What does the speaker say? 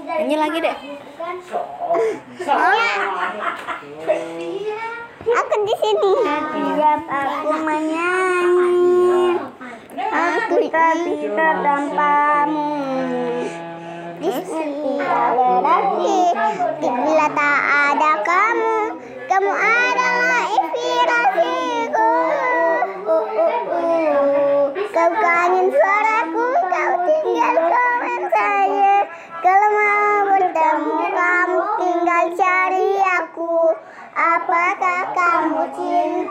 Nyanyi lagi deh. Aku di sini. Setiap aku menyanyi, aku tak bisa tanpamu. Bismillah berarti bila tak ada kamu, kamu adalah inspirasiku. Kau kangen suaraku, kau tinggal komen saja. Kalau mau bertemu kamu tinggal cari aku. Apakah kamu cinta?